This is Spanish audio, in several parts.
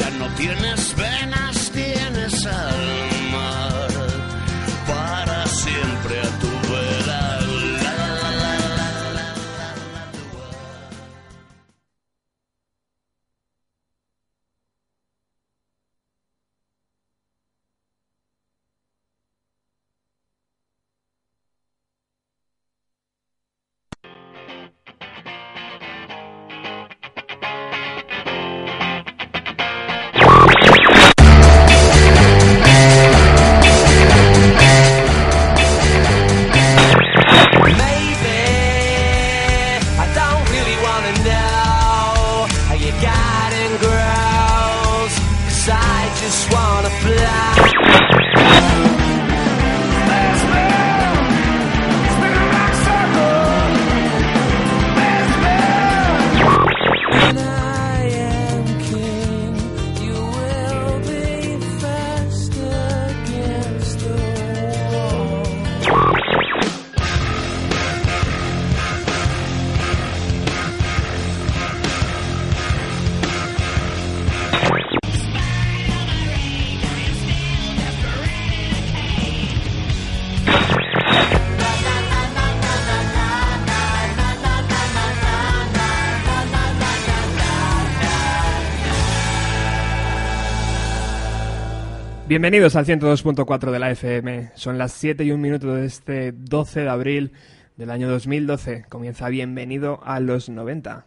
Ya no tienes venas, tienes alma. Bienvenidos al 102.4 de la FM. Son las 7 y un minuto de este 12 de abril del año 2012. Comienza Bienvenido a los 90.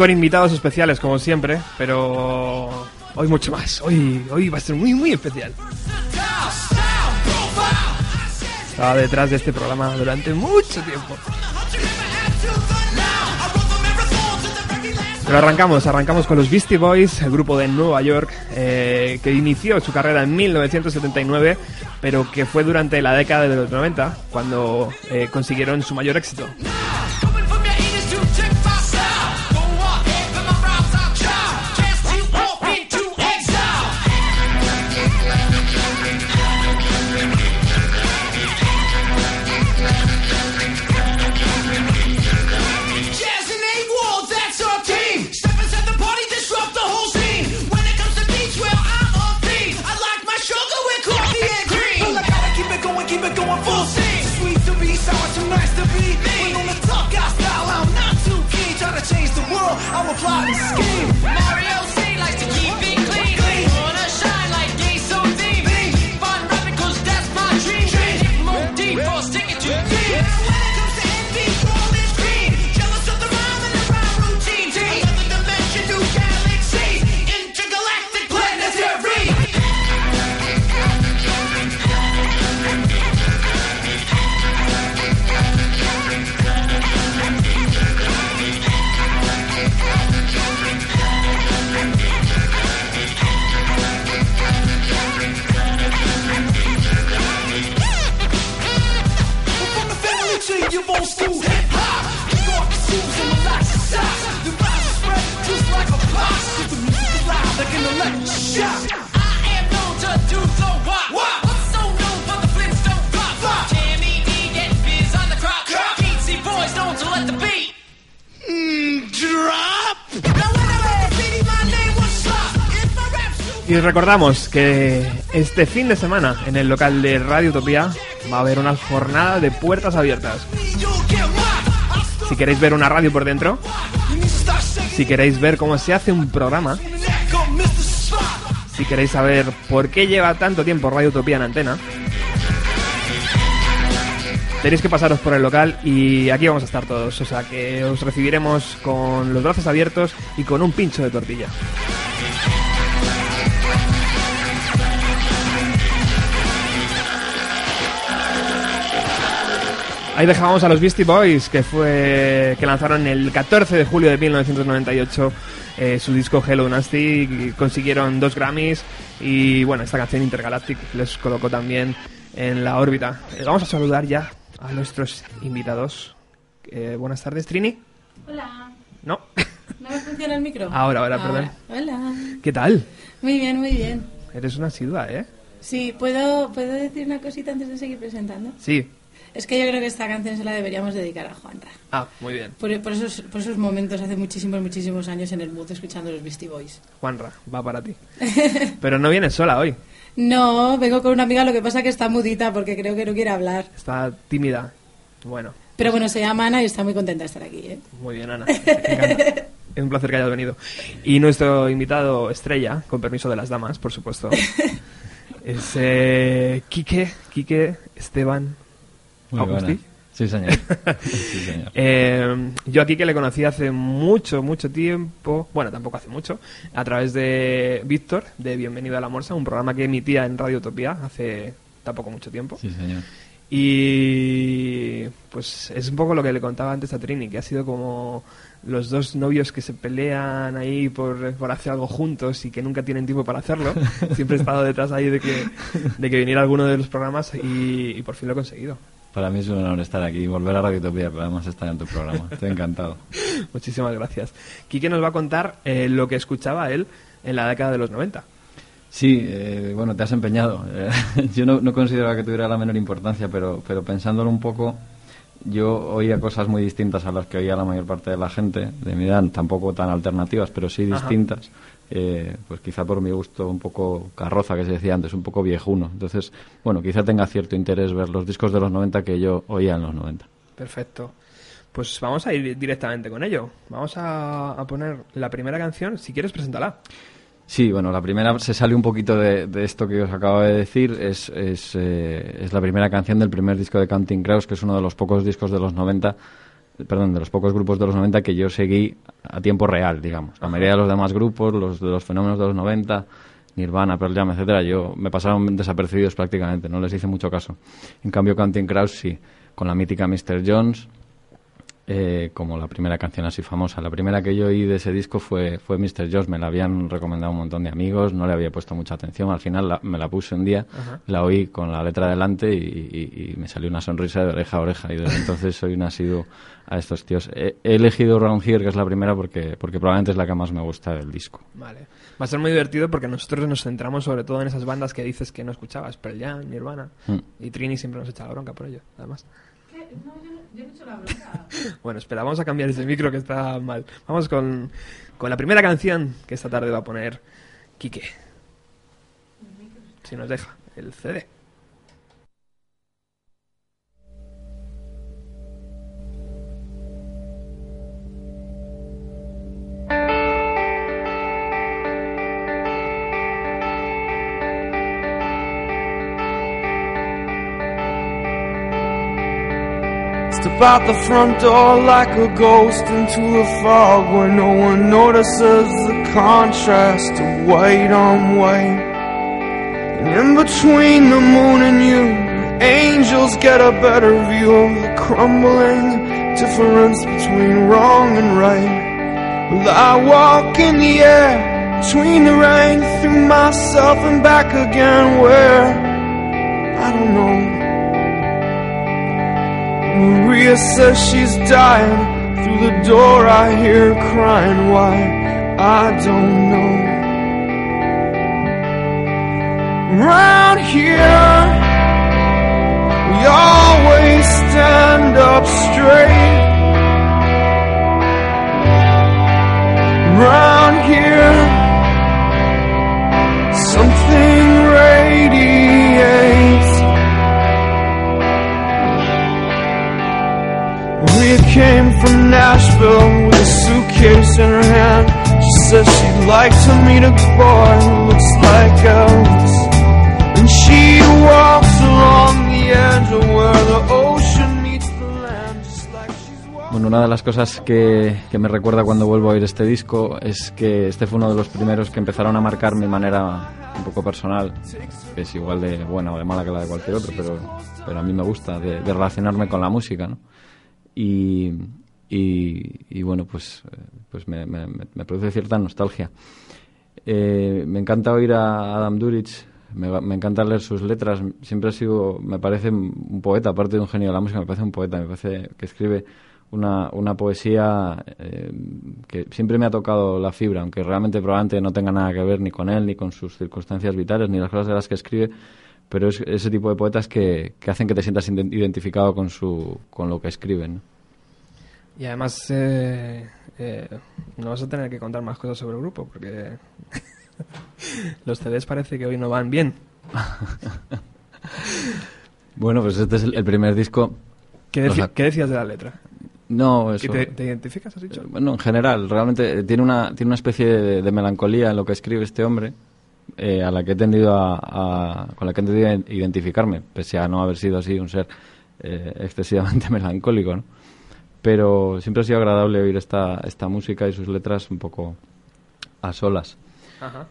Con invitados especiales, como siempre, pero hoy mucho más. Hoy, hoy va a ser muy, muy especial. Estaba detrás de este programa durante mucho tiempo. Pero arrancamos, arrancamos con los Beastie Boys, el grupo de Nueva York, eh, que inició su carrera en 1979, pero que fue durante la década de los 90 cuando eh, consiguieron su mayor éxito. Recordamos que este fin de semana en el local de Radio Utopía va a haber una jornada de puertas abiertas. Si queréis ver una radio por dentro, si queréis ver cómo se hace un programa, si queréis saber por qué lleva tanto tiempo Radio Utopía en antena, tenéis que pasaros por el local y aquí vamos a estar todos. O sea que os recibiremos con los brazos abiertos y con un pincho de tortilla. Ahí dejábamos a los Beastie Boys, que fue que lanzaron el 14 de julio de 1998 eh, su disco Hello Nasty, y consiguieron dos Grammys y bueno, esta canción Intergalactic les colocó también en la órbita. Eh, vamos a saludar ya a nuestros invitados. Eh, buenas tardes, Trini. Hola. ¿No? ¿No me funciona el micro? Ahora, ahora, perdón. Hola. ¿Qué tal? Muy bien, muy bien. Eres una asidua, ¿eh? Sí, ¿puedo, ¿puedo decir una cosita antes de seguir presentando? Sí. Es que yo creo que esta canción se la deberíamos dedicar a Juanra. Ah, muy bien. Por, por esos, por esos momentos hace muchísimos, muchísimos años en el mood escuchando los Beastie Boys. Juanra, va para ti. Pero no vienes sola hoy. No, vengo con una amiga, lo que pasa que está mudita porque creo que no quiere hablar. Está tímida. Bueno, Pero bueno, se llama Ana y está muy contenta de estar aquí, ¿eh? muy bien, Ana. Es un placer que hayas venido. Y nuestro invitado estrella, con permiso de las damas, por supuesto, es eh, Quique, Quique Esteban Muy buena. Sí, señor. Sí, señor. Eh, yo aquí que le conocí hace mucho, mucho tiempo, bueno, tampoco hace mucho, a través de Víctor, de Bienvenido a la Morsa, un programa que emitía en Radio Utopía hace tampoco mucho tiempo. Sí, señor. Y pues es un poco lo que le contaba antes a Trini, que ha sido como los dos novios que se pelean ahí por, por hacer algo juntos y que nunca tienen tiempo para hacerlo. Siempre he estado detrás ahí de que, de que viniera alguno de los programas y, y por fin lo he conseguido. Para mí es un honor estar aquí y volver a Radio Utopía, pero además estar en tu programa. Estoy encantado. Muchísimas gracias. Quique nos va a contar eh, lo que escuchaba él en la década de los 90. Sí, eh, bueno, te has empeñado. Yo no, no consideraba que tuviera la menor importancia, pero, pero pensándolo un poco, yo oía cosas muy distintas a las que oía la mayor parte de la gente, de mi edad, tampoco tan alternativas, pero sí Ajá. Eh, pues quizá por mi gusto un poco carroza, que se decía antes, un poco viejuno. Entonces, bueno, quizá tenga cierto interés ver los discos de los 90 que yo oía en los 90. Perfecto. Pues vamos a ir directamente con ello. Vamos a, a poner la primera canción. Si quieres, preséntala. Sí, bueno, la primera se sale un poquito de, de esto que os acabo de decir. Es, es, eh, es la primera canción del primer disco de Counting Crows, que es uno de los pocos discos de los 90, perdón, de los pocos grupos de los 90 que yo seguí a tiempo real, digamos. La mayoría de los demás grupos, los de los fenómenos de los 90, Nirvana, Pearl Jam, etcétera, yo me pasaron desapercibidos prácticamente, no les hice mucho caso. En cambio, Counting Crows sí, con la mítica Mr. Jones, eh, como la primera canción así famosa. La primera que yo oí de ese disco fue, fue Mr. Jones, me la habían recomendado un montón de amigos, no le había puesto mucha atención, al final la- me la puse un día, la oí con la letra delante y, y- y me salió una sonrisa de oreja a oreja y desde entonces soy un asiduo a estos tíos. He, he elegido Round Here, que es la primera, porque, porque probablemente es la que más me gusta del disco. Vale. Va a ser muy divertido porque nosotros nos centramos sobre todo en esas bandas que dices que no escuchabas. Pearl Jam, Nirvana. Mm. Y Trini siempre nos echa la bronca por ello, además. Bueno, espera, vamos a cambiar ese micro que está mal. Vamos con, con la primera canción que esta tarde va a poner Quique. Si nos deja, el CD. Out the front door like a ghost into the fog where no one notices the contrast of white on white. And in between the moon and you, angels get a better view of the crumbling difference between wrong and right. Well, I walk in the air between the rain through myself and back again where I don't know. Maria says she's dying. Through the door I hear her crying. Why? I don't know. Round here, we always stand up straight. Round here, something radiates. We came from Nashville with a suitcase in her hand. She says she'd like to meet a boy who looks like walking. Bueno, una de las cosas que, me recuerda cuando vuelvo a oír este disco es que este fue uno de los primeros que empezaron a marcar mi manera un poco personal, que es igual de buena o de mala que la de cualquier otro, pero, pero a mí me gusta de, de relacionarme con la música, ¿no? Y, y, bueno, pues, pues me, me- me- produce cierta nostalgia. Eh, me encanta oír a Adam Durich, me encanta leer sus letras. Siempre ha sido, me parece un poeta, aparte de un genio de la música, me parece un poeta, me parece que escribe una, una poesía eh, que siempre me ha tocado la fibra, aunque realmente probablemente no tenga nada que ver ni con él, ni con sus circunstancias vitales, ni las cosas de las que escribe, pero es ese tipo de poetas que, que hacen que te sientas ident- identificado con, su, con lo que escriben. ¿no? Y además, eh, eh, no vas a tener que contar más cosas sobre el grupo, porque los CDs parece que hoy no van bien. Bueno, pues este es el, el primer disco. ¿Qué, deci- decías de la letra? No, ¿Que eso. te, te identificas, has dicho? Bueno, en general, realmente eh, tiene una, tiene una especie de, de melancolía en lo que escribe este hombre, eh, a la que he tendido a, a- con la que he tendido a identificarme, pese a no haber sido así un ser eh, excesivamente melancólico, ¿no? Pero siempre ha sido agradable oír esta, esta música y sus letras un poco a solas. Ajá.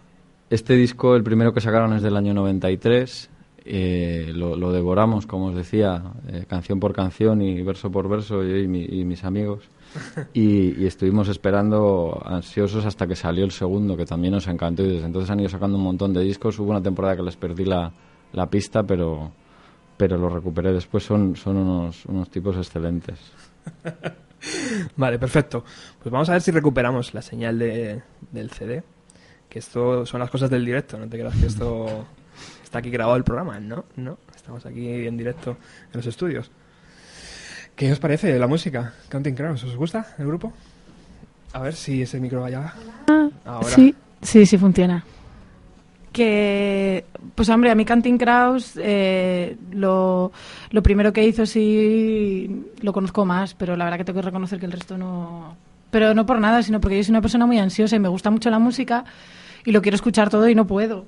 Este disco, el primero que sacaron es del año 93. eh, lo, lo devoramos, como os decía, eh, canción por canción y verso por verso, yo y, mi- y mis amigos. Y, y estuvimos esperando ansiosos hasta que salió el segundo, que también nos encantó. Y desde entonces han ido sacando un montón de discos. Hubo una temporada que les perdí la, la pista, pero, pero lo recuperé después. Son, son unos, unos tipos excelentes. Vale, perfecto. Pues vamos a ver si recuperamos la señal de, del CD. Que esto son las cosas del directo, no te creas que esto está aquí grabado el programa, ¿no? No, estamos aquí en directo en los estudios. ¿Qué os parece la música? Counting Crows, ¿os gusta el grupo? A ver si ese micro vaya. Ahora. Sí, sí, sí funciona. Que, pues hombre, a mí Canting Kraus eh, lo, lo primero que hizo sí lo conozco más, pero la verdad que tengo que reconocer que el resto no... Pero no por nada, sino porque yo soy una persona muy ansiosa y me gusta mucho la música y lo quiero escuchar todo y no puedo.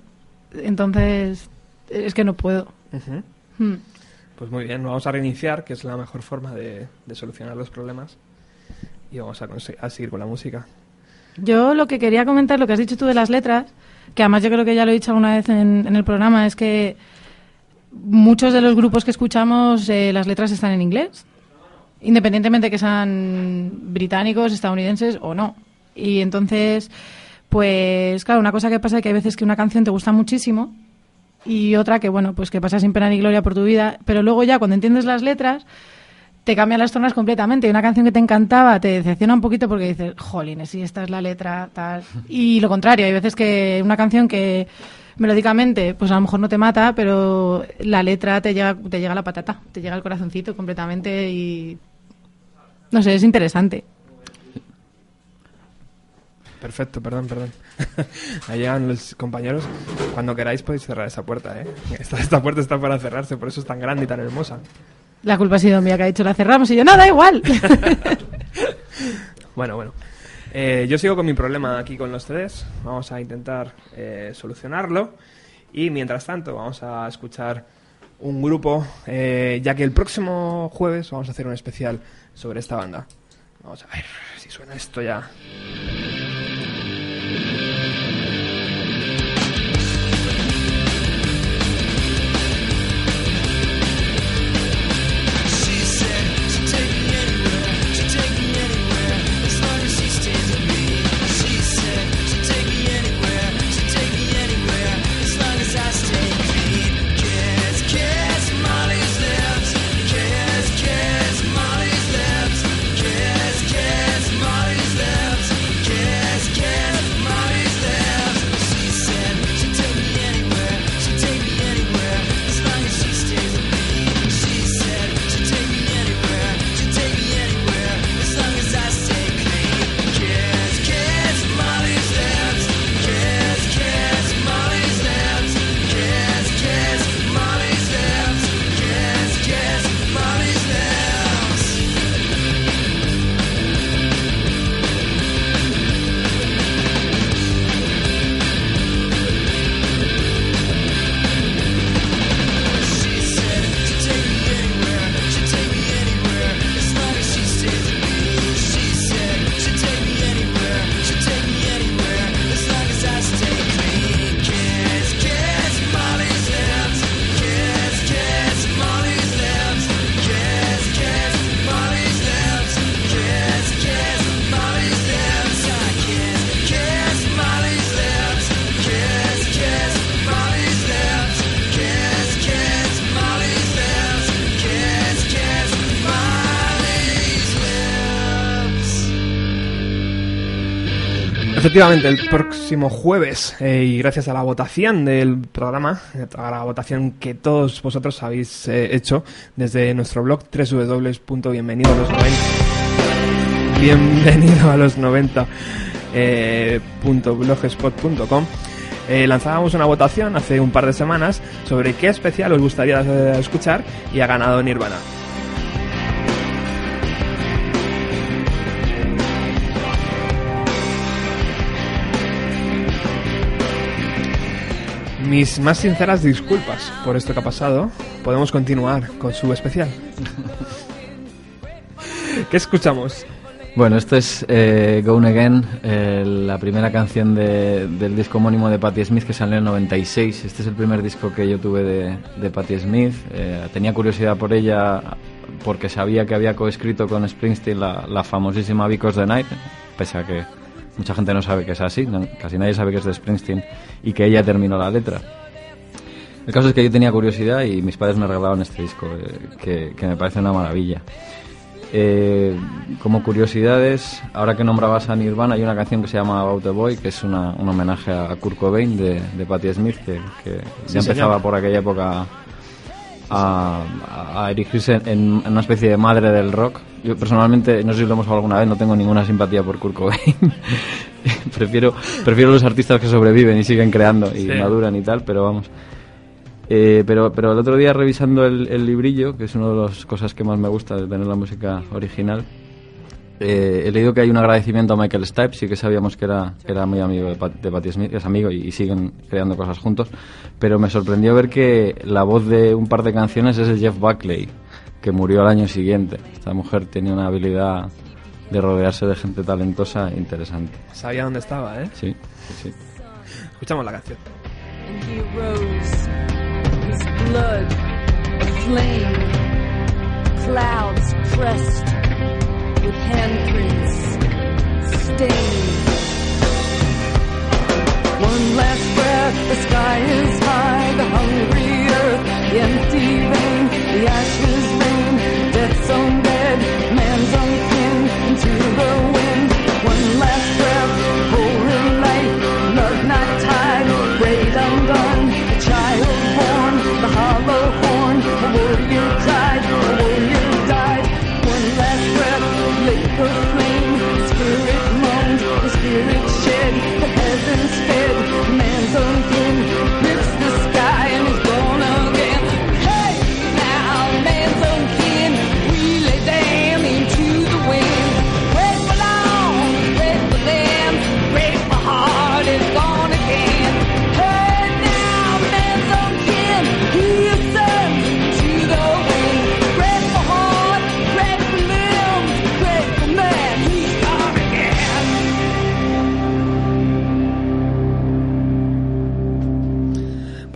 Entonces, es que no puedo. Hmm. Pues muy bien, vamos a reiniciar, que es la mejor forma de, de solucionar los problemas. Y vamos a, a seguir con la música. Yo lo que quería comentar, lo que has dicho tú de las letras, que además yo creo que ya lo he dicho alguna vez en, en el programa, es que muchos de los grupos que escuchamos, eh, las letras están en inglés, independientemente que sean británicos, estadounidenses o no. Y entonces, pues claro, una cosa que pasa es que hay veces que una canción te gusta muchísimo y otra que, bueno, pues que pasa sin pena ni gloria por tu vida, pero luego ya cuando entiendes las letras te cambian las tornas completamente. Y una canción que te encantaba te decepciona un poquito porque dices, jolines, si esta es la letra, tal. Y lo contrario, hay veces que una canción que melódicamente, pues a lo mejor no te mata, pero la letra te llega, te llega a la patata, te llega al corazoncito completamente y. No sé, es interesante. Perfecto, perdón, perdón. Ahí llegan los compañeros. Cuando queráis podéis cerrar esa puerta, ¿eh? Esta, esta puerta está para cerrarse, por eso es tan grande y tan hermosa. La culpa ha sido mía que ha dicho la cerramos y yo, no, da igual. Bueno, bueno. Eh, yo sigo con mi problema aquí con los CDs. Vamos a intentar eh, solucionarlo. Y mientras tanto, vamos a escuchar un grupo, eh, ya que el próximo jueves vamos a hacer un especial sobre esta banda. Vamos a ver si suena esto ya. Efectivamente, el próximo jueves, eh, y gracias a la votación del programa, a la votación que todos vosotros habéis eh, hecho desde nuestro blog www.bienvenido a los 90. Bienvenido a los 90. punto blogspot.com, lanzábamos una votación hace un par de semanas sobre qué especial os gustaría eh, escuchar y ha ganado Nirvana. Mis más sinceras disculpas por esto que ha pasado. Podemos continuar con su especial. ¿Qué escuchamos? Bueno, esto es eh, Gone Again, eh, la primera canción de- del disco homónimo de Patti Smith que salió en el 96. Este es el primer disco que yo tuve de, de Patti Smith. Eh, tenía curiosidad por ella porque sabía que había coescrito con Springsteen la, la famosísima Because the Night, pese a que mucha gente no sabe que es así, no- casi nadie sabe que es de Springsteen y que ella terminó la letra. El caso es que yo tenía curiosidad y mis padres me regalaron este disco, eh, que, que me parece una maravilla. Eh, como curiosidades, ahora que nombrabas a Nirvana, hay una canción que se llama About the Boy, que es una- un homenaje a Kurt Cobain de, de Patti Smith, que, que Sí, ya empezaba señor. por aquella época a, a- a erigirse en, en una especie de madre del rock. Yo personalmente, no sé si lo hemos hablado alguna vez, no tengo ninguna simpatía por Kurt Cobain. prefiero, prefiero los artistas que sobreviven y siguen creando y Sí. maduran y tal, pero vamos. Eh, pero, pero el otro día revisando el, el librillo, que es una de las cosas que más me gusta de tener la música original, eh, he leído que hay un agradecimiento a Michael Stipe, sí que sabíamos que era, que era muy amigo de, Pat- de Patti Smith, es amigo y, y siguen creando cosas juntos, pero me sorprendió ver que la voz de un par de canciones es de Jeff Buckley, que murió al año siguiente. Esta mujer tenía una habilidad de rodearse de gente talentosa interesante. Sabía dónde estaba, ¿eh? Sí, sí, sí. Escuchamos la canción. One last breath, the sky is high, the hungry earth, the empty rain, the ashes own bed, man's own kin into the wind.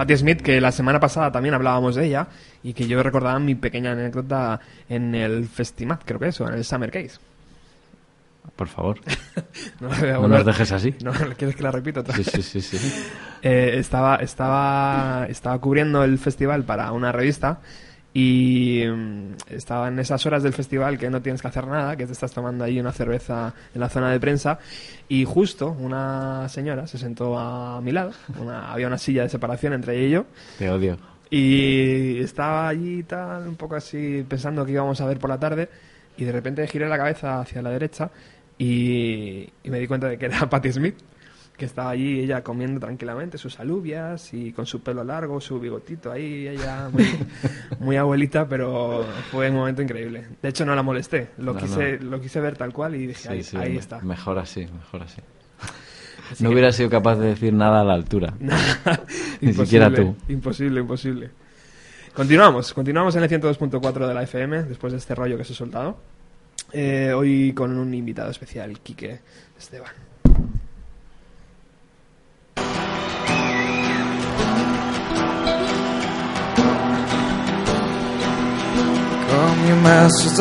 Patti Smith, que la semana pasada también hablábamos de ella y que yo recordaba mi pequeña anécdota en el Festimat, creo que eso, en el Summer Case. Por favor, No, no nos dejes así. No, ¿quieres que la repita otra Sí, vez? sí, sí, sí. Eh, estaba, estaba, estaba cubriendo el festival para una revista y mm, estaba en esas horas del festival que no tienes que hacer nada, que te estás tomando ahí una cerveza en la zona de prensa. Y justo una señora se sentó a mi lado, una- había una silla de separación entre ella y yo. Te odio. y estaba allí tal, un poco así pensando que íbamos a ver por la tarde. Y de repente giré la cabeza hacia la derecha y, y me di cuenta de que era Patti Smith, que estaba allí ella comiendo tranquilamente sus alubias y con su pelo largo, su bigotito ahí, ella muy, muy abuelita, pero fue un momento increíble. De hecho no la molesté, lo, No, quise, lo quise ver tal cual y dije, Sí, ahí, sí, ahí me- está. Mejor así, mejor así. Así no que- hubiera sido capaz de decir nada a la altura. Ni siquiera tú. Imposible, imposible. Continuamos, continuamos en el 102.4 de la FM, después de este rollo que se ha soltado. Eh, hoy con un invitado especial, Quique Esteban. Come, you masters.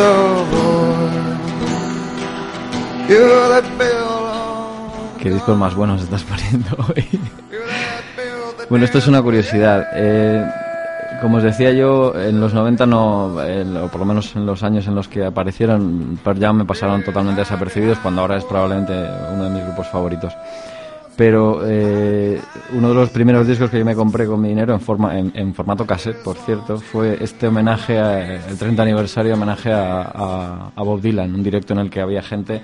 ¿Qué discos más buenos estás poniendo hoy? bueno, esto es una curiosidad. Eh, Como os decía yo, en los 90 no, en- o por lo menos en los años en los que aparecieron, Pearl Jam me pasaron totalmente desapercibidos cuando ahora es probablemente uno de mis grupos favoritos. Pero eh, uno de los primeros discos que yo me compré con mi dinero en, forma, en, formato cassette, por cierto, fue este homenaje, a- el 30 aniversario homenaje a, a- a Bob Dylan, un directo en el que había gente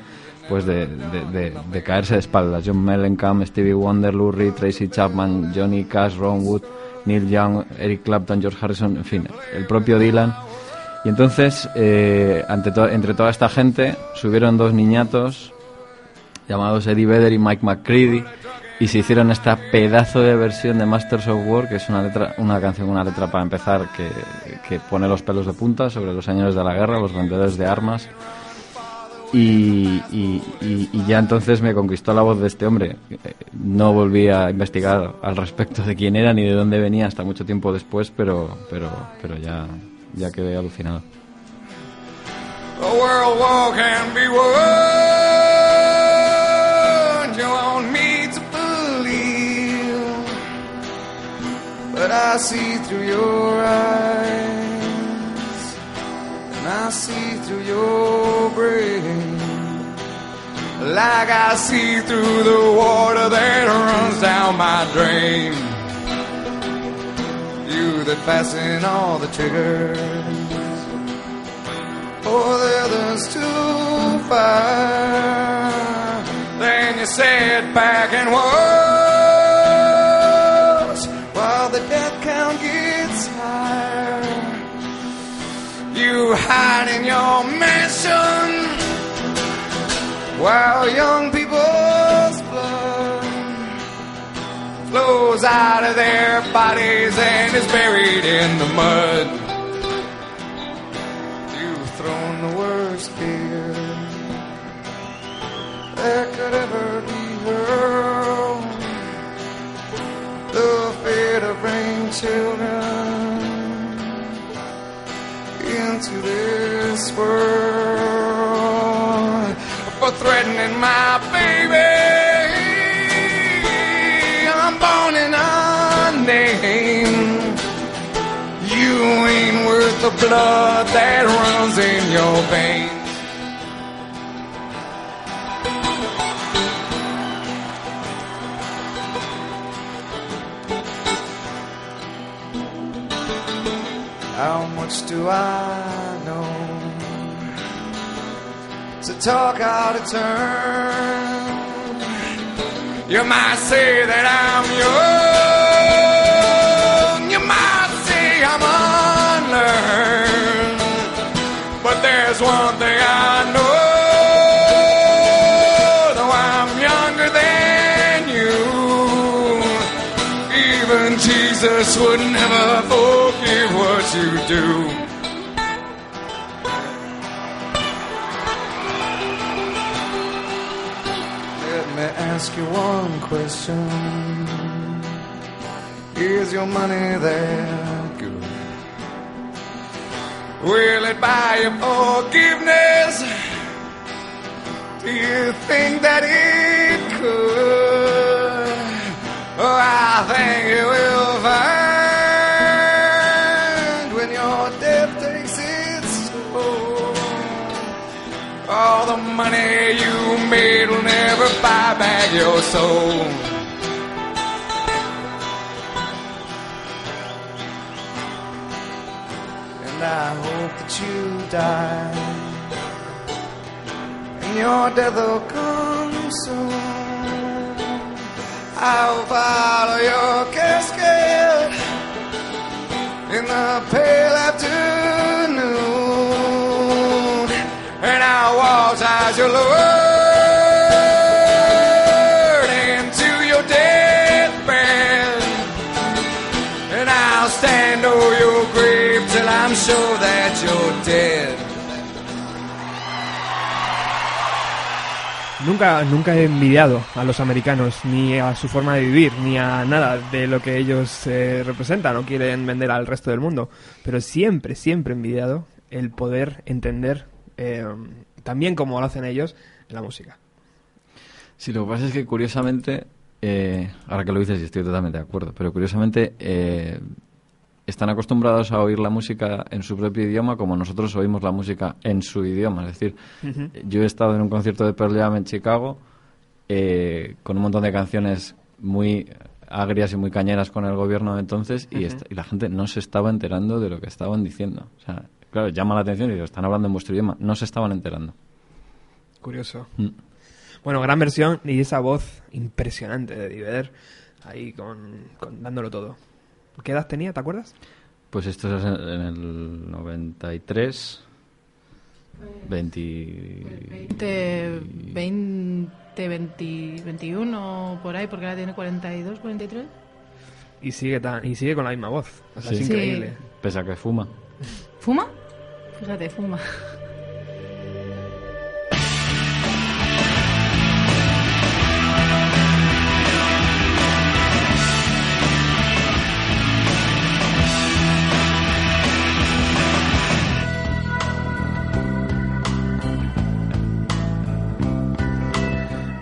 pues de, de- de- de caerse de espaldas. John Mellencamp, Stevie Wonder, Lou Reed, Tracy Chapman, Johnny Cash, Ron Wood, Neil Young, Eric Clapton, George Harrison, en fin, el propio Dylan. Y entonces, eh, ante to- entre toda esta gente, subieron dos niñatos llamados Eddie Vedder y Mike McCready y se hicieron esta pedazo de versión de Masters of War que es una letra una canción una letra para empezar que, que pone los pelos de punta sobre los señores de la guerra los vendedores de armas. Y, y- ya entonces me conquistó la voz de este hombre. No volví a investigar al respecto de quién era ni de dónde venía hasta mucho tiempo después pero pero pero ya ya quedé alucinado. A world. You want me to believe, but I see through your eyes, and I see through your brain, like I see through the water that runs down my drain. You that fasten all the triggers for the others to fire. You back and watch while the death count gets higher. You hide in your mansion while young people's blood flows out of their bodies and is buried in the mud. You've thrown the that could ever be hurled. The fear to bring children into this world for threatening my baby. I'm born in a name. You ain't worth the blood that runs in your veins. How much do I know to talk out of turn? You might say that I'm young. You might say I'm unlearned. But there's one thing I know. Though I'm younger than you, even Jesus would never do. Let me ask you one question. Is your money that good? Will it buy you forgiveness? Do you think that it could? Oh, I think you will find All the money you made will never buy back your soul. And I hope that you die. And your death will come soon. I'll follow your casket in the pale afternoon. Nunca, nunca he envidiado a los americanos, ni a su forma de vivir, ni a nada de lo que ellos eh, representan o quieren vender al resto del mundo. Pero siempre, siempre he envidiado el poder entender, eh, también como lo hacen ellos, la música. Sí, lo que pasa es que curiosamente, eh, ahora que lo dices y estoy totalmente de acuerdo, pero curiosamente eh, están acostumbrados a oír la música en su propio idioma como nosotros oímos la música en su idioma. Es decir, yo he estado en un concierto de Pearl Jam en Chicago eh, con un montón de canciones muy agrias y muy cañeras con el gobierno de entonces y, y la gente no se estaba enterando de lo que estaban diciendo. O sea, claro, llama la atención y digo, están hablando en vuestro idioma. No se estaban enterando. Curioso. Mm. Bueno, gran versión y esa voz impresionante de Diver ahí con, con- dándolo todo. ¿Qué edad tenía, te acuerdas? Pues esto es en, el 93. 20... 20, 20, 20, 21 por ahí, porque ahora tiene 42, 43. Y sigue tan, y sigue con la misma voz. O sea, Sí. es Sí. increíble. Pese a que fuma. ¿Fuma? Fíjate, fuma.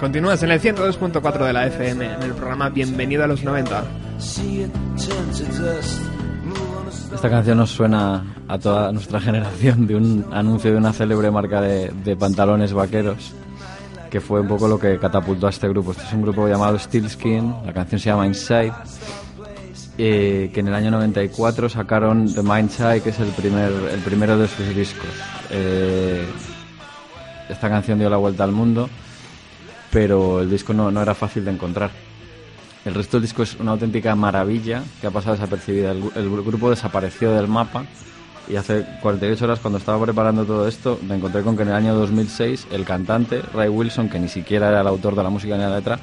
Continúas en el 102.4 de la FM, en el programa Bienvenido a los 90. Esta canción nos suena a toda nuestra generación de un anuncio de una célebre marca de, pantalones vaqueros, que fue un poco lo que catapultó a este grupo. Este es un grupo llamado Steelskin, la canción se llama Inside, eh, que en el año 94 sacaron The Mindside, que es el, primer, el primero de sus discos. Eh, esta canción dio la vuelta al mundo, pero el disco no, no era fácil de encontrar. El resto del disco es una auténtica maravilla que ha pasado desapercibida. El, el gru- grupo desapareció del mapa y hace 48 horas cuando estaba preparando todo esto me encontré con que en el año 2006 el cantante Ray Wilson, que ni siquiera era el autor de la música ni la letra,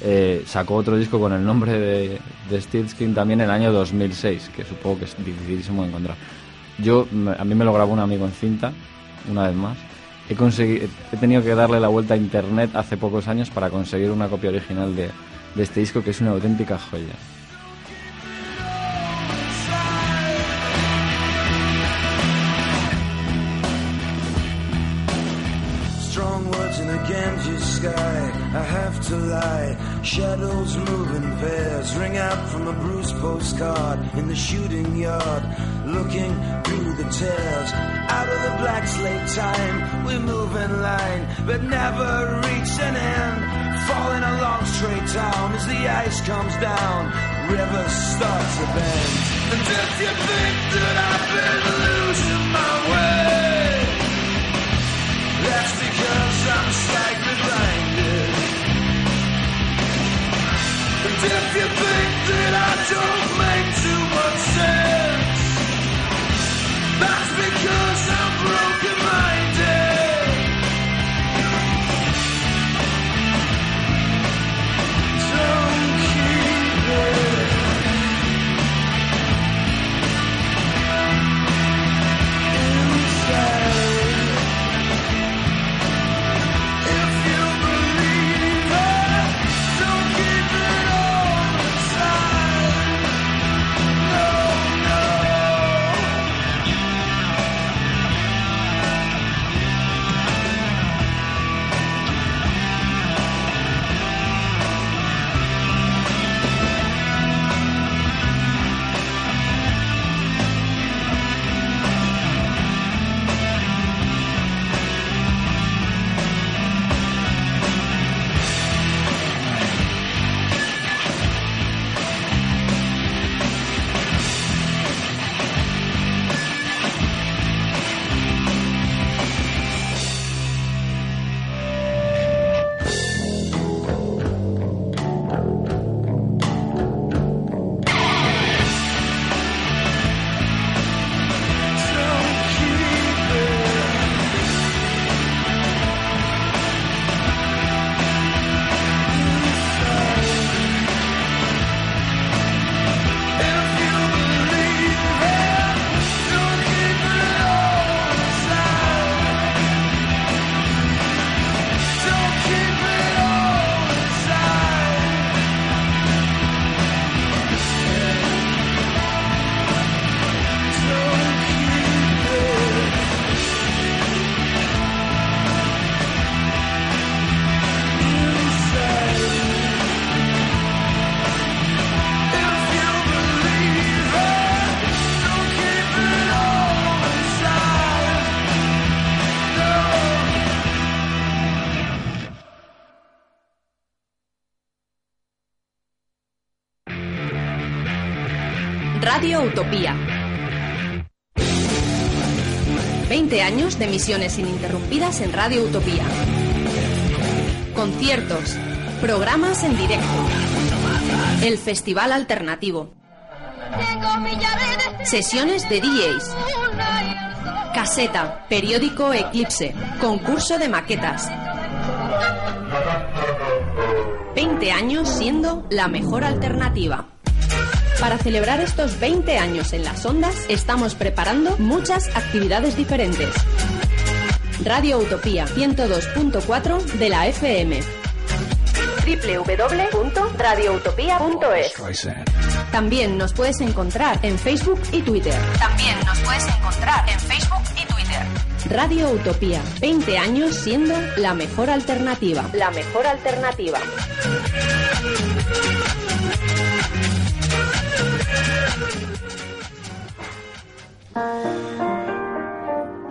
eh, sacó otro disco con el nombre de, de Steelskin también en el año 2006, que supongo que es dificilísimo de encontrar. Yo, a mí me lo grabó un amigo en cinta, una vez más. He, consegui- he tenido que darle la vuelta a internet hace pocos años para conseguir una copia original de, de este disco que es una auténtica joya. Strong words in a Ganges sky. I have to lie. Shadows move in pairs. Ring out from a bruised postcard in the shooting yard. Looking through the tears. Out of the black slate time. We move in line, but never reach an end. Falling along straight down as the ice comes down. rivers start to bend. And if you think that I've been losing my way. That's because I'm slightly blinded. And if you think that I don't make too much sense, that's because I'm Utopía. 20 años de emisiones ininterrumpidas en Radio Utopía. Conciertos, programas en directo. El Festival Alternativo. Sesiones de DJs. Caseta, periódico Eclipse, concurso de maquetas. 20 años siendo la mejor alternativa. Para celebrar estos 20 años en las ondas, estamos preparando muchas actividades diferentes. Radio Utopía 102.4 de la FM. www.radioutopía.es También nos puedes encontrar en Facebook y Twitter. También nos puedes encontrar en Facebook y Twitter. Radio Utopía, 20 años siendo la mejor alternativa. La mejor alternativa.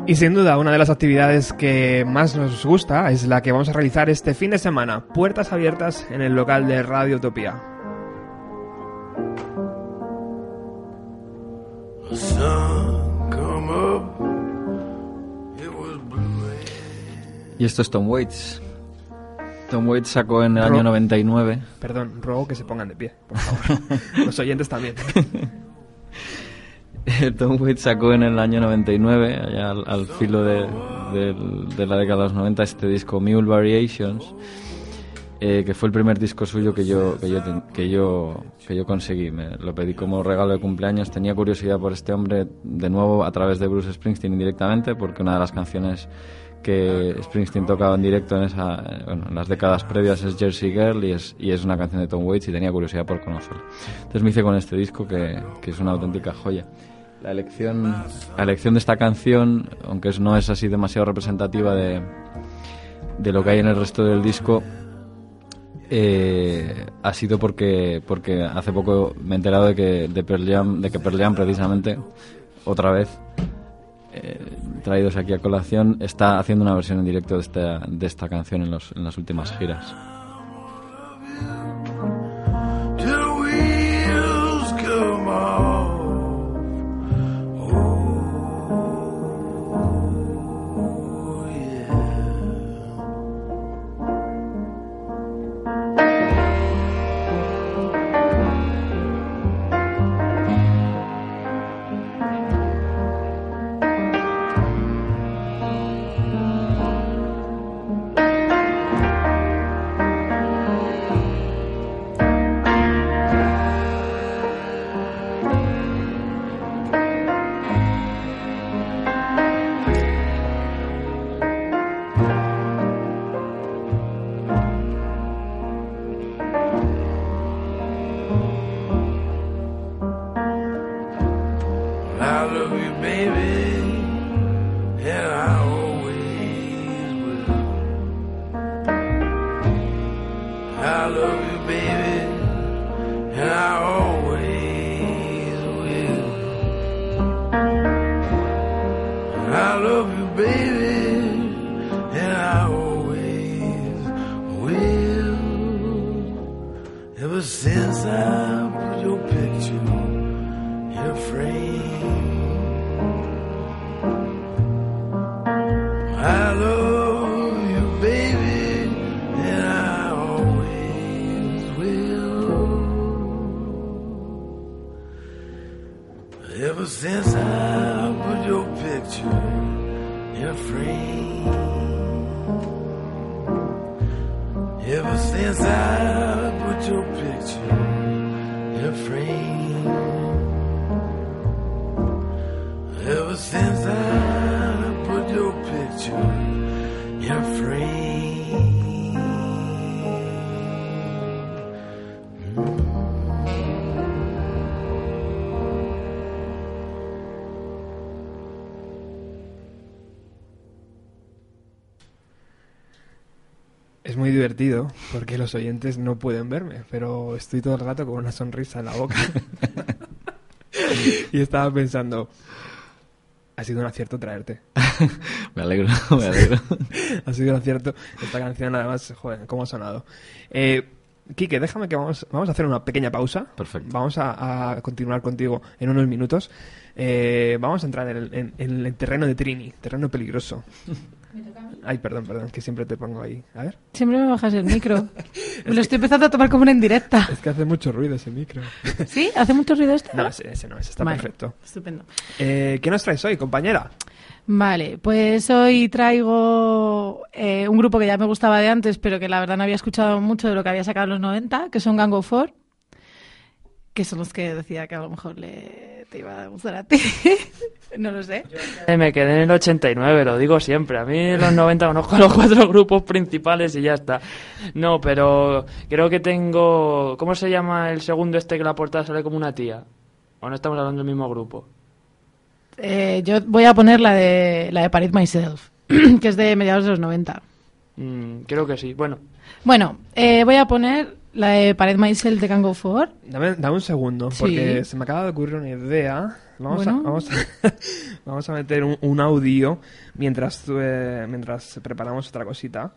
Y sin duda, una de las actividades que más nos gusta es la que vamos a realizar este fin de semana. Puertas abiertas en el local de Radio Utopía. Y esto es Tom Waits. Tom Waits sacó en el Ro- año 99. Perdón, ruego que se pongan de pie, por favor. Los oyentes también. Tom Waits sacó en el año 99, allá al, filo de, la década de los 90, este disco Mule Variations, eh, que fue el primer disco suyo que yo, que yo, que yo, que yo conseguí. Me lo pedí como regalo de cumpleaños. Tenía curiosidad por este hombre, de nuevo a través de Bruce Springsteen indirectamente, porque una de las canciones que Springsteen tocaba en directo en, esa, bueno, en las décadas previas es Jersey Girl y es, y es una canción de Tom Waits y tenía curiosidad por conocerlo. Entonces me hice con este disco que, que es una auténtica joya. La elección, la elección de esta canción, aunque no es así demasiado representativa de, de lo que hay en el resto del disco, eh, ha sido porque, porque hace poco me he enterado de que, de que Pearl precisamente, otra vez, eh, traídos aquí a colación, está haciendo una versión en directo de esta, de esta canción en, los, en las últimas giras. This is los oyentes no pueden verme, pero estoy todo el rato con una sonrisa en la boca. y estaba pensando, ha sido un acierto traerte. Me alegro, me alegro. ha sido un acierto. Esta canción, además, joder, cómo ha sonado. Eh, Quique, déjame que vamos, vamos a hacer una pequeña pausa. Perfecto. Vamos a, a continuar contigo en unos minutos. Eh, vamos a entrar en el, en- en el terreno de Trini, terreno peligroso. Ay, perdón, perdón, que siempre te pongo ahí. A ver. Siempre me bajas el micro. Me lo estoy empezando a tomar como una indirecta. Es que hace mucho ruido ese micro. ¿Sí? ¿Hace mucho ruido este? No, ese, ese no, ese está Vale, perfecto. Estupendo. Eh, ¿Qué nos traes hoy, compañera? Vale, pues hoy traigo eh, un grupo que ya me gustaba de antes, pero que la verdad no había escuchado mucho de lo que había sacado en los 90, que son Gang of Four, que son los que decía que a lo mejor le, te iba a gustar a ti. no lo sé. Eh, Me quedé en el 89, lo digo siempre. A mí en los 90 conozco a los cuatro grupos principales y ya está. No, pero creo que tengo... ¿Cómo se llama el segundo este que la portada sale como una tía? ¿O no estamos hablando del mismo grupo? Eh, yo voy a poner la de, la de Parid Myself, que es de mediados de los 90. Mm, creo que sí. Bueno, Bueno, eh, voy a poner la de Pared Myself de Gang of Four. Dame, dame un segundo, Sí. porque se me acaba de ocurrir una idea. Vamos, Bueno. a, vamos, a, vamos a meter un, un audio mientras, tú, eh, mientras preparamos otra cosita.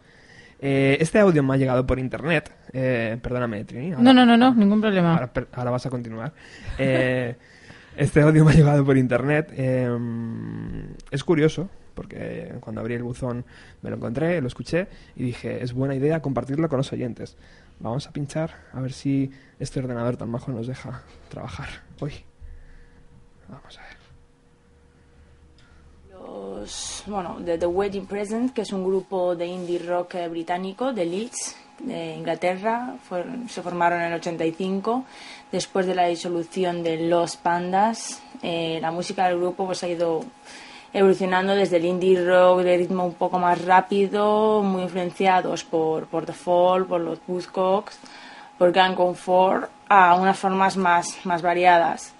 Eh, este audio me ha llegado por internet. Eh, perdóname, Trini. ahora- No, no, no, no, ningún problema. Ahora, per- ahora vas a continuar. Eh, este audio me ha llegado por internet. eh, es curioso, porque cuando abrí el buzón me lo encontré, lo escuché y dije, es buena idea compartirlo con los oyentes. Vamos a pinchar a ver si este ordenador tan bajo nos deja trabajar hoy. Vamos a ver. Los, bueno, de The Wedding Present, que es un grupo de indie rock eh, británico de Leeds, de Inglaterra, fueron- se formaron en el 85 después de la disolución de Los Pandas. eh, la música del grupo pues ha ido evolucionando desde el indie rock de ritmo un poco más rápido, muy influenciados por, por The Fall, por los Buzzcocks, por Gang Four, a unas formas más, más variadas.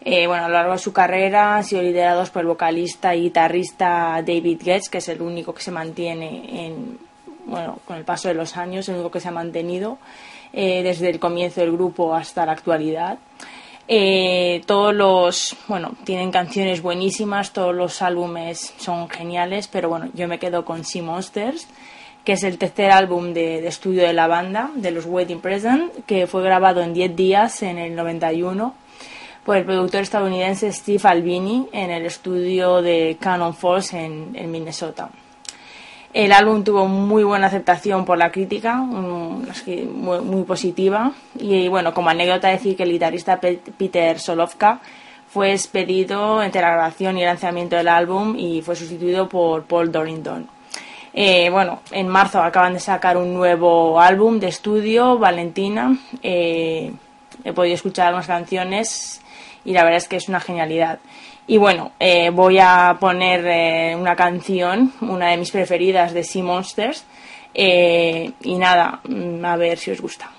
Eh, bueno, a lo largo de su carrera han sido liderados por el vocalista y guitarrista David Getz, que es el único que se mantiene en, bueno, con el paso de los años, el único que se ha mantenido eh, desde el comienzo del grupo hasta la actualidad. Eh, todos los, bueno, tienen canciones buenísimas, todos los álbumes son geniales, pero bueno, yo me quedo con Sea Monsters, que es el tercer álbum de, estudio de la banda, de los Wedding Present, que fue grabado en 10 días en el 91 por el productor estadounidense Steve Albini en el estudio de Cannon Falls en, en Minnesota. El álbum tuvo muy buena aceptación por la crítica, muy, muy positiva. Y bueno, como anécdota decir que el guitarrista Pe- Peter Solovka fue despedido entre la grabación y el lanzamiento del álbum y fue sustituido por Paul Dorrington. Eh, bueno, en marzo acaban de sacar un nuevo álbum de estudio, Valentina. Eh, he podido escuchar algunas canciones y la verdad es que es una genialidad. Y bueno, eh, voy a poner eh, una canción, una de mis preferidas de Sea Monsters. eh, y nada, mm, a ver si os gusta.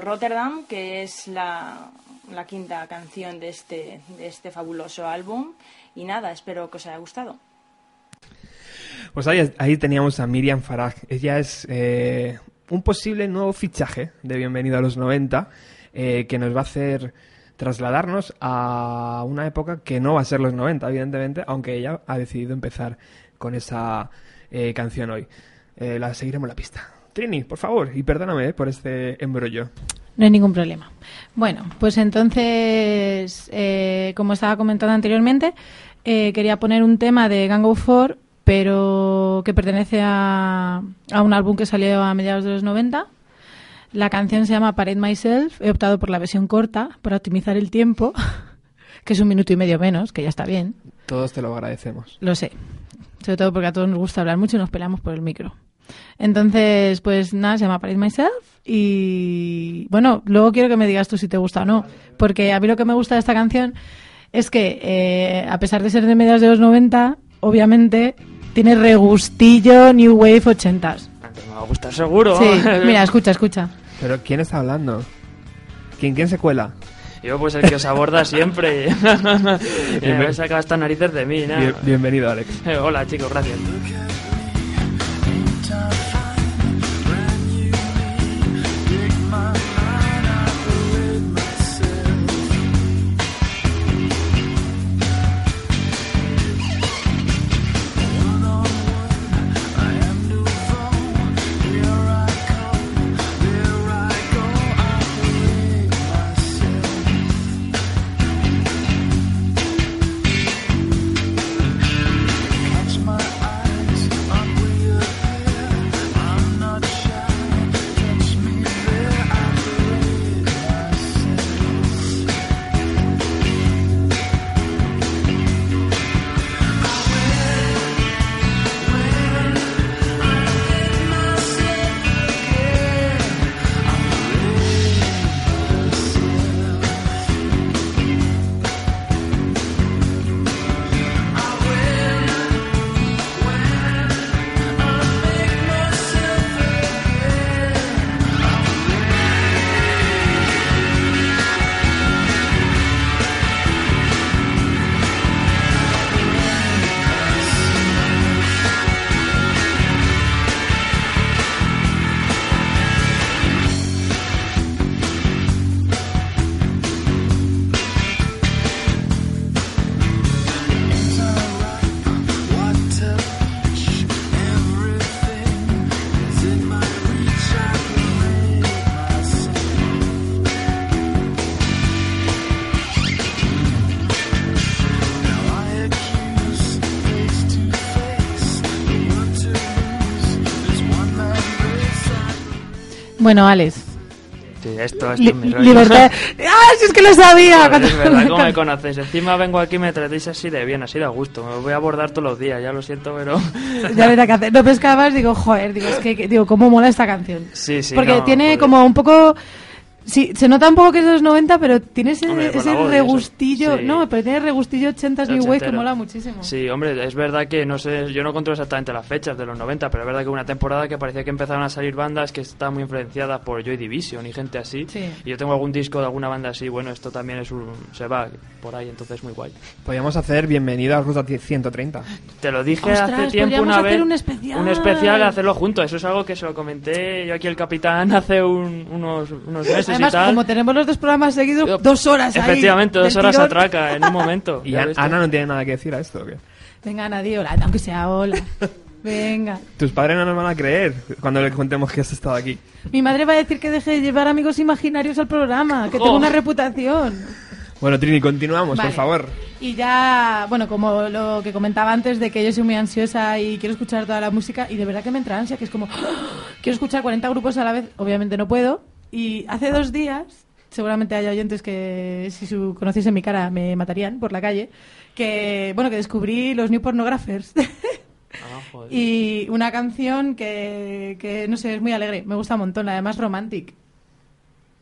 Rotterdam, que es la, la quinta canción de este, de este fabuloso álbum. Y nada, espero que os haya gustado. Pues ahí, ahí teníamos a Miriam Farag. Ella es eh, un posible nuevo fichaje de Bienvenido a los 90 eh, que nos va a hacer trasladarnos a una época que no va a ser los 90, evidentemente, aunque ella ha decidido empezar con esa eh, canción hoy. La seguiremos la pista. Trini, por favor, y perdóname eh, por este embrollo. No hay ningún problema. Bueno, pues entonces, eh, como estaba comentando anteriormente, eh, quería poner un tema de Gang of Four, pero que pertenece a, a un álbum que salió a mediados de los 90. La canción se llama Parade Myself. He optado por la versión corta para optimizar el tiempo, que es un minuto y medio menos, que ya está bien. Todos te lo agradecemos. Lo sé. Sobre todo porque a todos nos gusta hablar mucho y nos peleamos por el micro. Entonces, pues nada, se llama Parade Myself y bueno, luego quiero que me digas tú si te gusta o no, porque a mí lo que me gusta de esta canción es que eh, a pesar de ser de mediados de los 90, obviamente tiene regustillo New Wave 80s. Me va a gustar seguro. Sí, mira, escucha, escucha. Pero ¿quién está hablando? ¿Quién, quién se cuela? Yo, pues el que os aborda siempre. y me saca estas narices de mí, ¿no? Bien- bienvenido, Alex. Hola, chicos, gracias. time. Bueno, Alex. Sí, esto, esto Li- es mi rollo. libertad. ¡Ah, si es que lo sabía! Joder, Cuando- es verdad, ¿cómo me conoces? Encima vengo aquí y me tratéis así de bien, así de a gusto. Me voy a abordar todos los días, ya lo siento, pero... ya verá qué hacer. No pescabas, digo, joder, digo, es que, que- digo, cómo mola esta canción. Sí, sí, Porque no, tiene joder. como un poco. Sí, se nota un poco que es de los 90, pero tiene ese, Hombre, ese voz regustillo. Sí. No, pero tiene regustillo 80s New Wave que mola muchísimo. Sí, hombre, es verdad que no sé, yo no controlo exactamente las fechas de los 90, pero es verdad que una temporada que parecía que empezaron a salir bandas que estaban muy influenciadas por Joy Division y gente así. Sí. Y yo tengo algún disco de alguna banda así, bueno, esto también es un, se va por ahí, entonces muy guay. Podríamos hacer bienvenido a Ruta 130. Te lo dije Ostras, hace tiempo podríamos una hacer vez. un especial. Un especial, hacerlo juntos. Eso es algo que se lo comenté yo aquí al capitán hace un- unos, unos meses Además, y tal. como tenemos los dos programas seguidos, dos horas ahí. Efectivamente, dos del horas tirón. atraca en un momento. ¿Y. Ana no tiene nada que decir a esto? ¿o qué? Venga, nadie, hola, aunque sea hola. Venga. Tus padres no nos van a creer cuando le contemos que has estado aquí. Mi madre va a decir que deje de llevar amigos imaginarios al programa, que tengo Oh. una reputación. Bueno, Trini, continuamos, Vale. por favor. Y ya, bueno, como lo que comentaba antes de que yo soy muy ansiosa y quiero escuchar toda la música y de verdad que me entra ansia, que es como, ¡ah! quiero escuchar 40 grupos a la vez, obviamente no puedo. Y hace dos días, seguramente hay oyentes que si su, conociesen mi cara me matarían por la calle, que, bueno, que descubrí los New Pornographers. Ah, joder. y una canción que, que, no sé, es muy alegre, me gusta un montón, además romantic.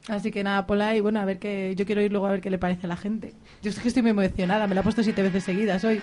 Así que nada, Pola, y bueno, a ver qué. Yo quiero ir luego a ver qué le parece a la gente. Yo es que estoy muy emocionada, me la he puesto siete veces seguidas hoy.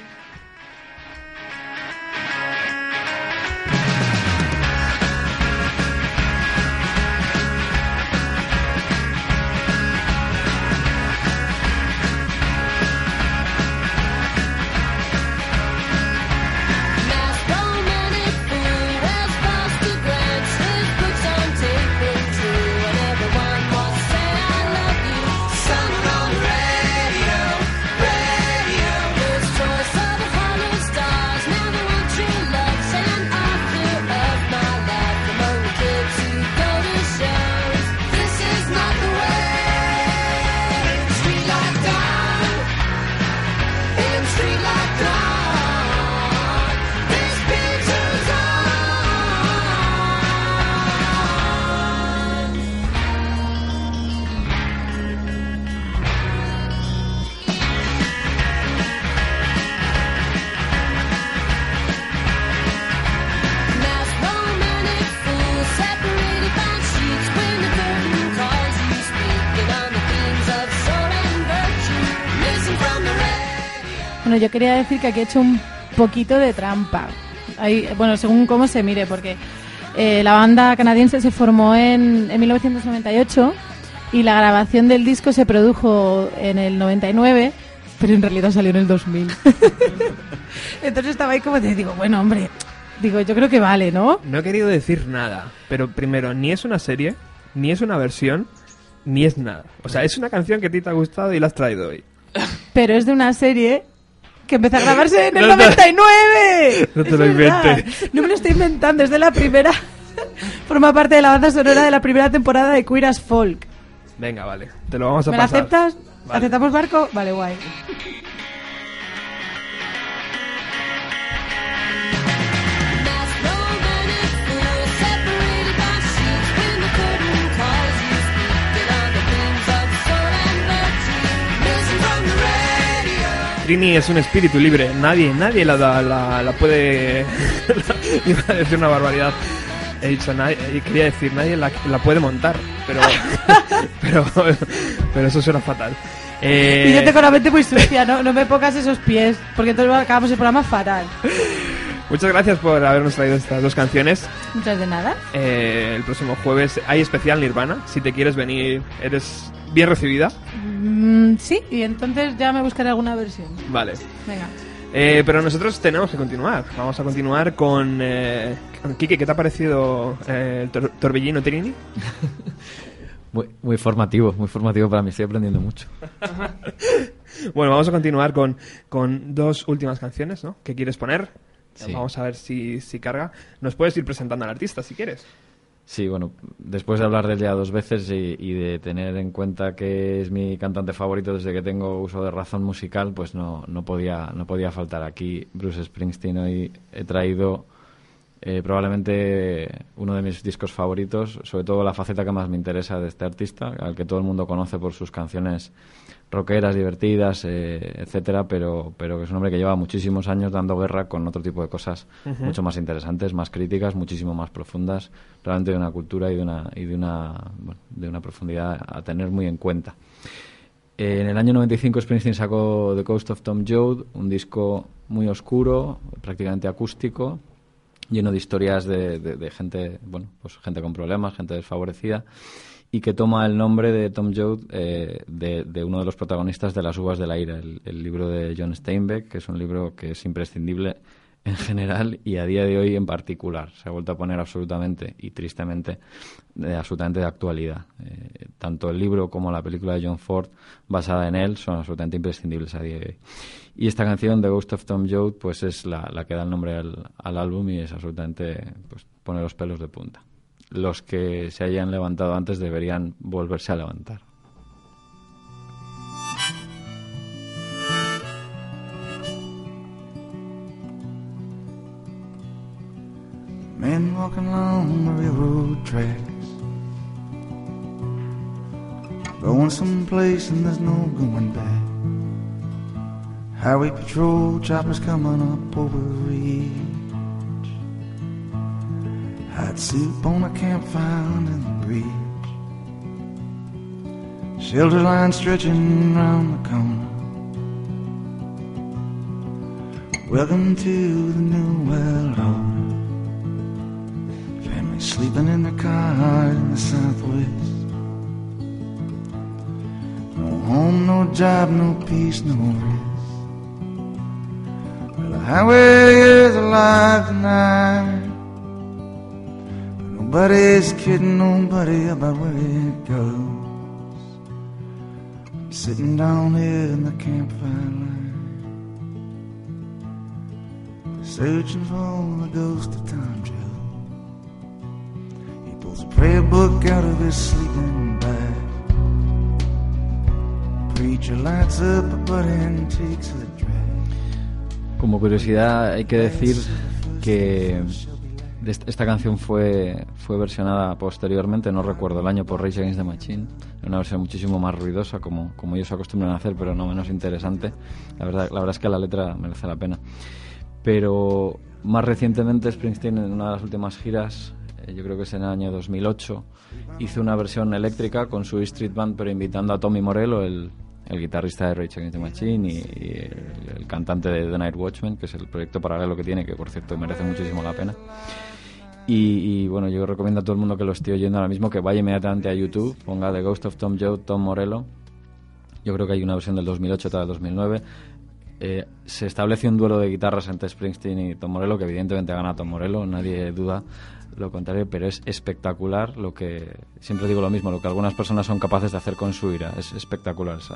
Bueno, yo quería decir que aquí he hecho un poquito de trampa. Ahí, bueno, según cómo se mire, porque eh, la banda canadiense se formó en, en 1998 y la grabación del disco se produjo en el 99, pero en realidad salió en el 2000. Entonces estaba ahí como te digo, bueno, hombre, digo, yo creo que vale, ¿no? No he querido decir nada, pero primero, ni es una serie, ni es una versión, ni es nada. O sea, es una canción que a ti te ha gustado y la has traído hoy. Pero es de una serie que empezó a grabarse en el No te- 99. No te Es lo inventes. No me lo estoy inventando, es de la primera. Forma parte de la banda sonora de la primera temporada de Queer as Folk. Venga, vale. Te lo vamos a ¿Me la pasar. aceptas? Vale. ¿Aceptamos barco? Vale, guay. Trini es un espíritu libre. Nadie, nadie la, la, la puede. Iba a decir una barbaridad. He dicho, nadie, eh, quería decir, nadie la, la puede montar. Pero, pero, pero eso suena fatal. Eh, Y yo tengo la mente muy sucia, no, no me pongas esos pies, porque entonces acabamos el programa fatal. Muchas gracias por habernos traído estas dos canciones. Muchas de nada. Eh, el próximo jueves hay especial Nirvana. Si te quieres venir, eres bien recibida. Mm, sí, y entonces ya me buscaré alguna versión. Vale. Venga. Eh, pero nosotros tenemos que continuar. Vamos a continuar con. Eh, Kike, ¿qué te ha parecido eh, el tor- torbellino Trini? Muy, muy formativo, muy formativo para mí. Estoy aprendiendo mucho. Bueno, vamos a continuar con, con dos últimas canciones, ¿no? ¿Qué quieres poner? Sí. Vamos a ver si, si carga. Nos puedes ir presentando al artista si quieres. Sí, bueno, después de hablar de él ya dos veces y, y de tener en cuenta que es mi cantante favorito desde que tengo uso de razón musical, pues no, no, podía, no podía faltar aquí Bruce Springsteen. Hoy he traído eh, probablemente uno de mis discos favoritos, sobre todo la faceta que más me interesa de este artista, al que todo el mundo conoce por sus canciones rockeras, divertidas, eh, etcétera, pero, pero que es un hombre que lleva muchísimos años dando guerra con otro tipo de cosas mucho más interesantes, más críticas, muchísimo más profundas, realmente de una cultura y de una, y de una, bueno, de una profundidad a tener muy en cuenta. Eh, en el año 95 Springsteen sacó The Ghost of Tom Joad, un disco muy oscuro, prácticamente acústico, lleno de historias de, de- gente, bueno, pues gente con problemas, gente desfavorecida, y que toma el nombre de Tom Joad eh, de, uno de los protagonistas de Las uvas de la ira, el libro de John Steinbeck, que es un libro que es imprescindible en general y a día de hoy en particular. Se ha vuelto a poner absolutamente y tristemente, eh, absolutamente de actualidad. Eh, tanto el libro como la película de John Ford basada en él son absolutamente imprescindibles a día de hoy. Y esta canción, The Ghost of Tom Joad, pues es la, que da el nombre al, al álbum y es absolutamente, pues pone los pelos de punta. Los que se hayan levantado antes deberían volverse a levantar. Men walking along the railroad tracks. Going someplace and there's no going back. Highway patrol choppers coming up over ridge. Hot soup on a campfire under the bridge. Shelter line stretching round the corner. Welcome to the new world order. Sleeping in their car in the southwest. No home, no job, no peace, no rest. Well, the highway is alive tonight. But nobody's kidding nobody about where it goes. I'm sitting down here in the campfire light. Searching for the ghost of time Joe. Pulls a book out of his sleeping bag. Preacher lights up a and takes a drag. Como curiosidad, hay que decir que esta canción fue, fue versionada posteriormente, no recuerdo el año, por Rage Against the Machine. Una versión muchísimo más ruidosa, como, como ellos acostumbran a hacer, pero no menos interesante. La verdad, la verdad es que la letra merece la pena. Pero más recientemente, Springsteen, en una de las últimas giras, yo creo que es en el año 2008, hizo una versión eléctrica con su Street Band, pero invitando a Tommy Morello, el, el guitarrista de Rage Against Machine y, el, cantante de The Night Watchman, que es el proyecto paralelo que tiene, que por cierto merece muchísimo la pena. Y, y, bueno, yo recomiendo a todo el mundo que lo esté oyendo ahora mismo que vaya inmediatamente a YouTube, ponga The Ghost of Tom Joe, Tom Morello. Yo creo que hay una versión del 2008, otra del 2009. Eh, se establece un duelo de guitarras entre Springsteen y Tom Morello, que evidentemente gana Tom Morello, nadie duda lo contrario, pero es espectacular lo que, siempre digo lo mismo, lo que algunas personas son capaces de hacer con su ira. Es espectacular esa,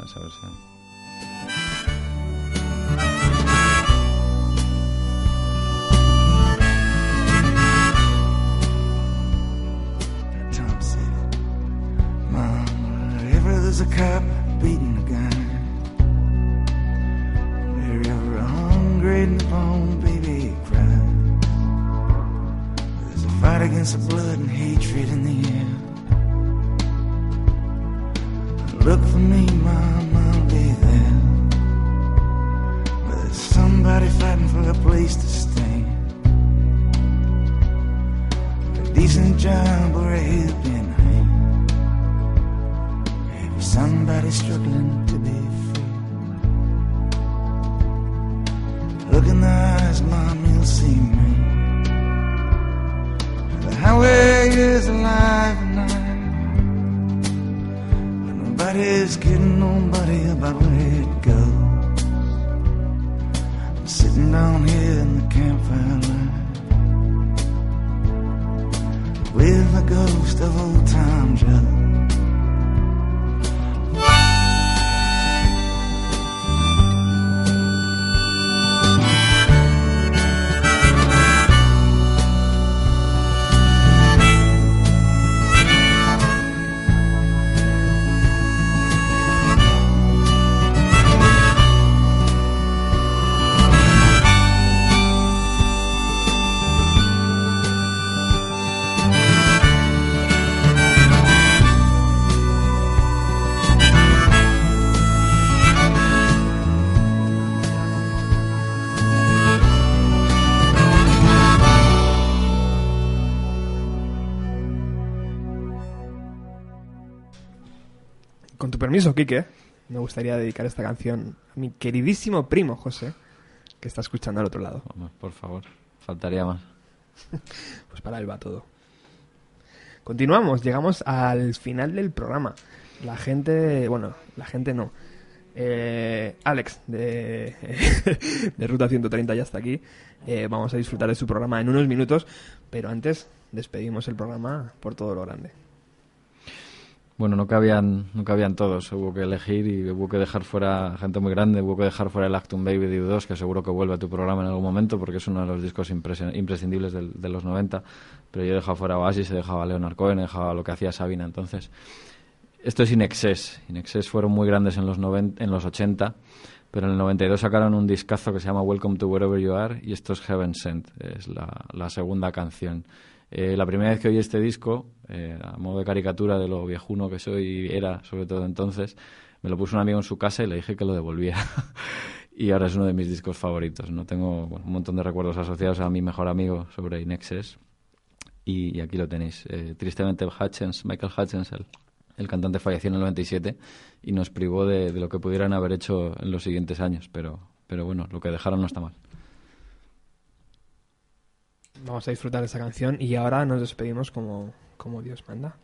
permiso, Quique, me gustaría dedicar esta canción a mi queridísimo primo José, que está escuchando al otro lado. Vamos, por favor, faltaría más. Pues para él va todo. Continuamos, llegamos al final del programa. La gente, bueno, la gente no. Eh, Alex de, de Ruta 130 ya está aquí. Eh, vamos a disfrutar de su programa en unos minutos, pero antes despedimos el programa por todo lo grande. Bueno, no cabían, no cabían todos, hubo que elegir y hubo que dejar fuera gente muy grande, hubo que dejar fuera el Actum Baby de U2, que seguro que vuelve a tu programa en algún momento porque es uno de los discos imprescindibles del- de los 90, pero yo he dejado fuera Oasis, he dejado a Leonard Cohen, he dejado lo que hacía Sabina entonces. Esto es Inexcess, Inexcess fueron muy grandes en los, 90, en los 80, pero en el 92 sacaron un discazo que se llama Welcome to Wherever You Are y esto es Heaven Sent, es la segunda canción. Eh, la primera vez que oí este disco, eh, a modo de caricatura de lo viejuno que soy era, sobre todo entonces, me lo puso un amigo en su casa y le dije que lo devolviera. y ahora es uno de mis discos favoritos. No tengo un montón de recuerdos asociados a mi mejor amigo sobre Inexes. Y, y aquí lo tenéis. Eh, tristemente, Hutchins, Michael Hutchins, el, el cantante, falleció en el 97 y nos privó de, de lo que pudieran haber hecho en los siguientes años. Pero, pero bueno, lo que dejaron no está mal. Vamos a disfrutar de esa canción y ahora nos despedimos como, como Dios manda.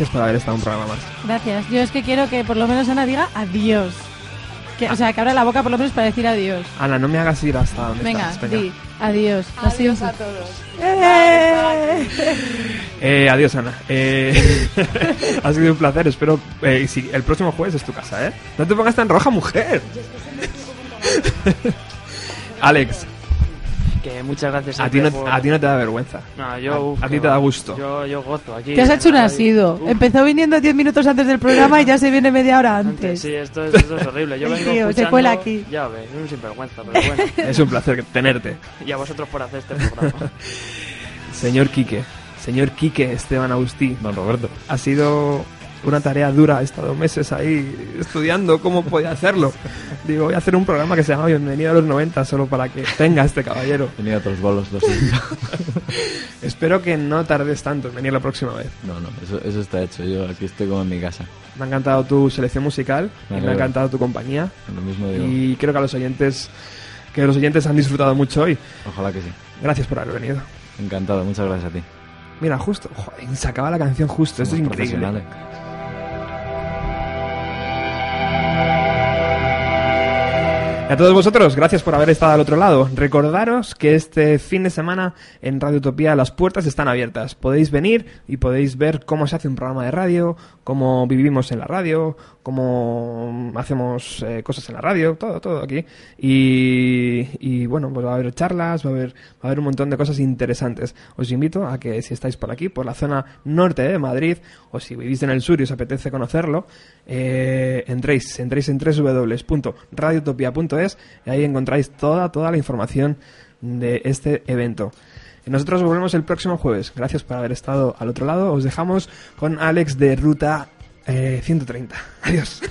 Gracias por haber estado un programa más. Gracias. Yo es que quiero que por lo menos Ana diga adiós. Que, o sea, que abra la boca por lo menos para decir adiós. Ana, no me hagas ir hasta donde Venga, estás. di adiós. Adiós a todos. ¡Eh! Eh, adiós, Ana. Eh, ha sido un placer. Espero. Eh, si el próximo jueves es tu casa, ¿eh? No te pongas tan roja, mujer. Alex, Que muchas gracias. a ti, no, por- a ti no te da vergüenza. No, yo, a, uf, a que ti te va. da gusto. Yo, yo gozo aquí. Te has hecho un asido. Uf, Empezó viniendo 10 minutos antes del programa y ya se viene media hora antes. Sí, esto es, esto es horrible. Yo El vengo tío, se cuela aquí. Ya ves, es un sinvergüenza, pero bueno. Es un placer tenerte. y a vosotros por hacer este programa. Señor Quique, señor Quique Esteban Agustí. Don Roberto. Ha sido una tarea dura, he estado meses ahí estudiando cómo podía hacerlo. Digo, voy a hacer un programa que se llama Bienvenido a los 90 solo para que tenga este caballero. Tenía otros bolos, lo siento. Espero que no tardes tanto en venir la próxima vez. No, no, eso, eso está hecho. Yo aquí estoy como en mi casa. Me ha encantado tu selección musical Me y me ha encantado tu compañía. Lo mismo digo. Y creo que a los oyentes que los oyentes han disfrutado mucho hoy. Ojalá que sí. Gracias por haber venido. Encantado, muchas gracias a ti. Mira, justo, joder, se acaba la canción justo, esto es increíble. A todos vosotros, gracias por haber estado al otro lado. Recordaros que este fin de semana en Radio Utopía las puertas están abiertas. Podéis venir y podéis ver cómo se hace un programa de radio, cómo vivimos en la radio, cómo hacemos eh, cosas en la radio, todo, todo aquí. Y, bueno, pues va a haber charlas, va a haber, va a haber un montón de cosas interesantes. Os invito a que si estáis por aquí, por la zona norte de Madrid, o si vivís en el sur y os apetece conocerlo, eh, entréis, entréis en www.radiotopia.es y ahí encontráis toda, toda la información de este evento. Nosotros volvemos el próximo jueves. Gracias por haber estado al otro lado. Os dejamos con Alex de Ruta eh, 130. Adiós.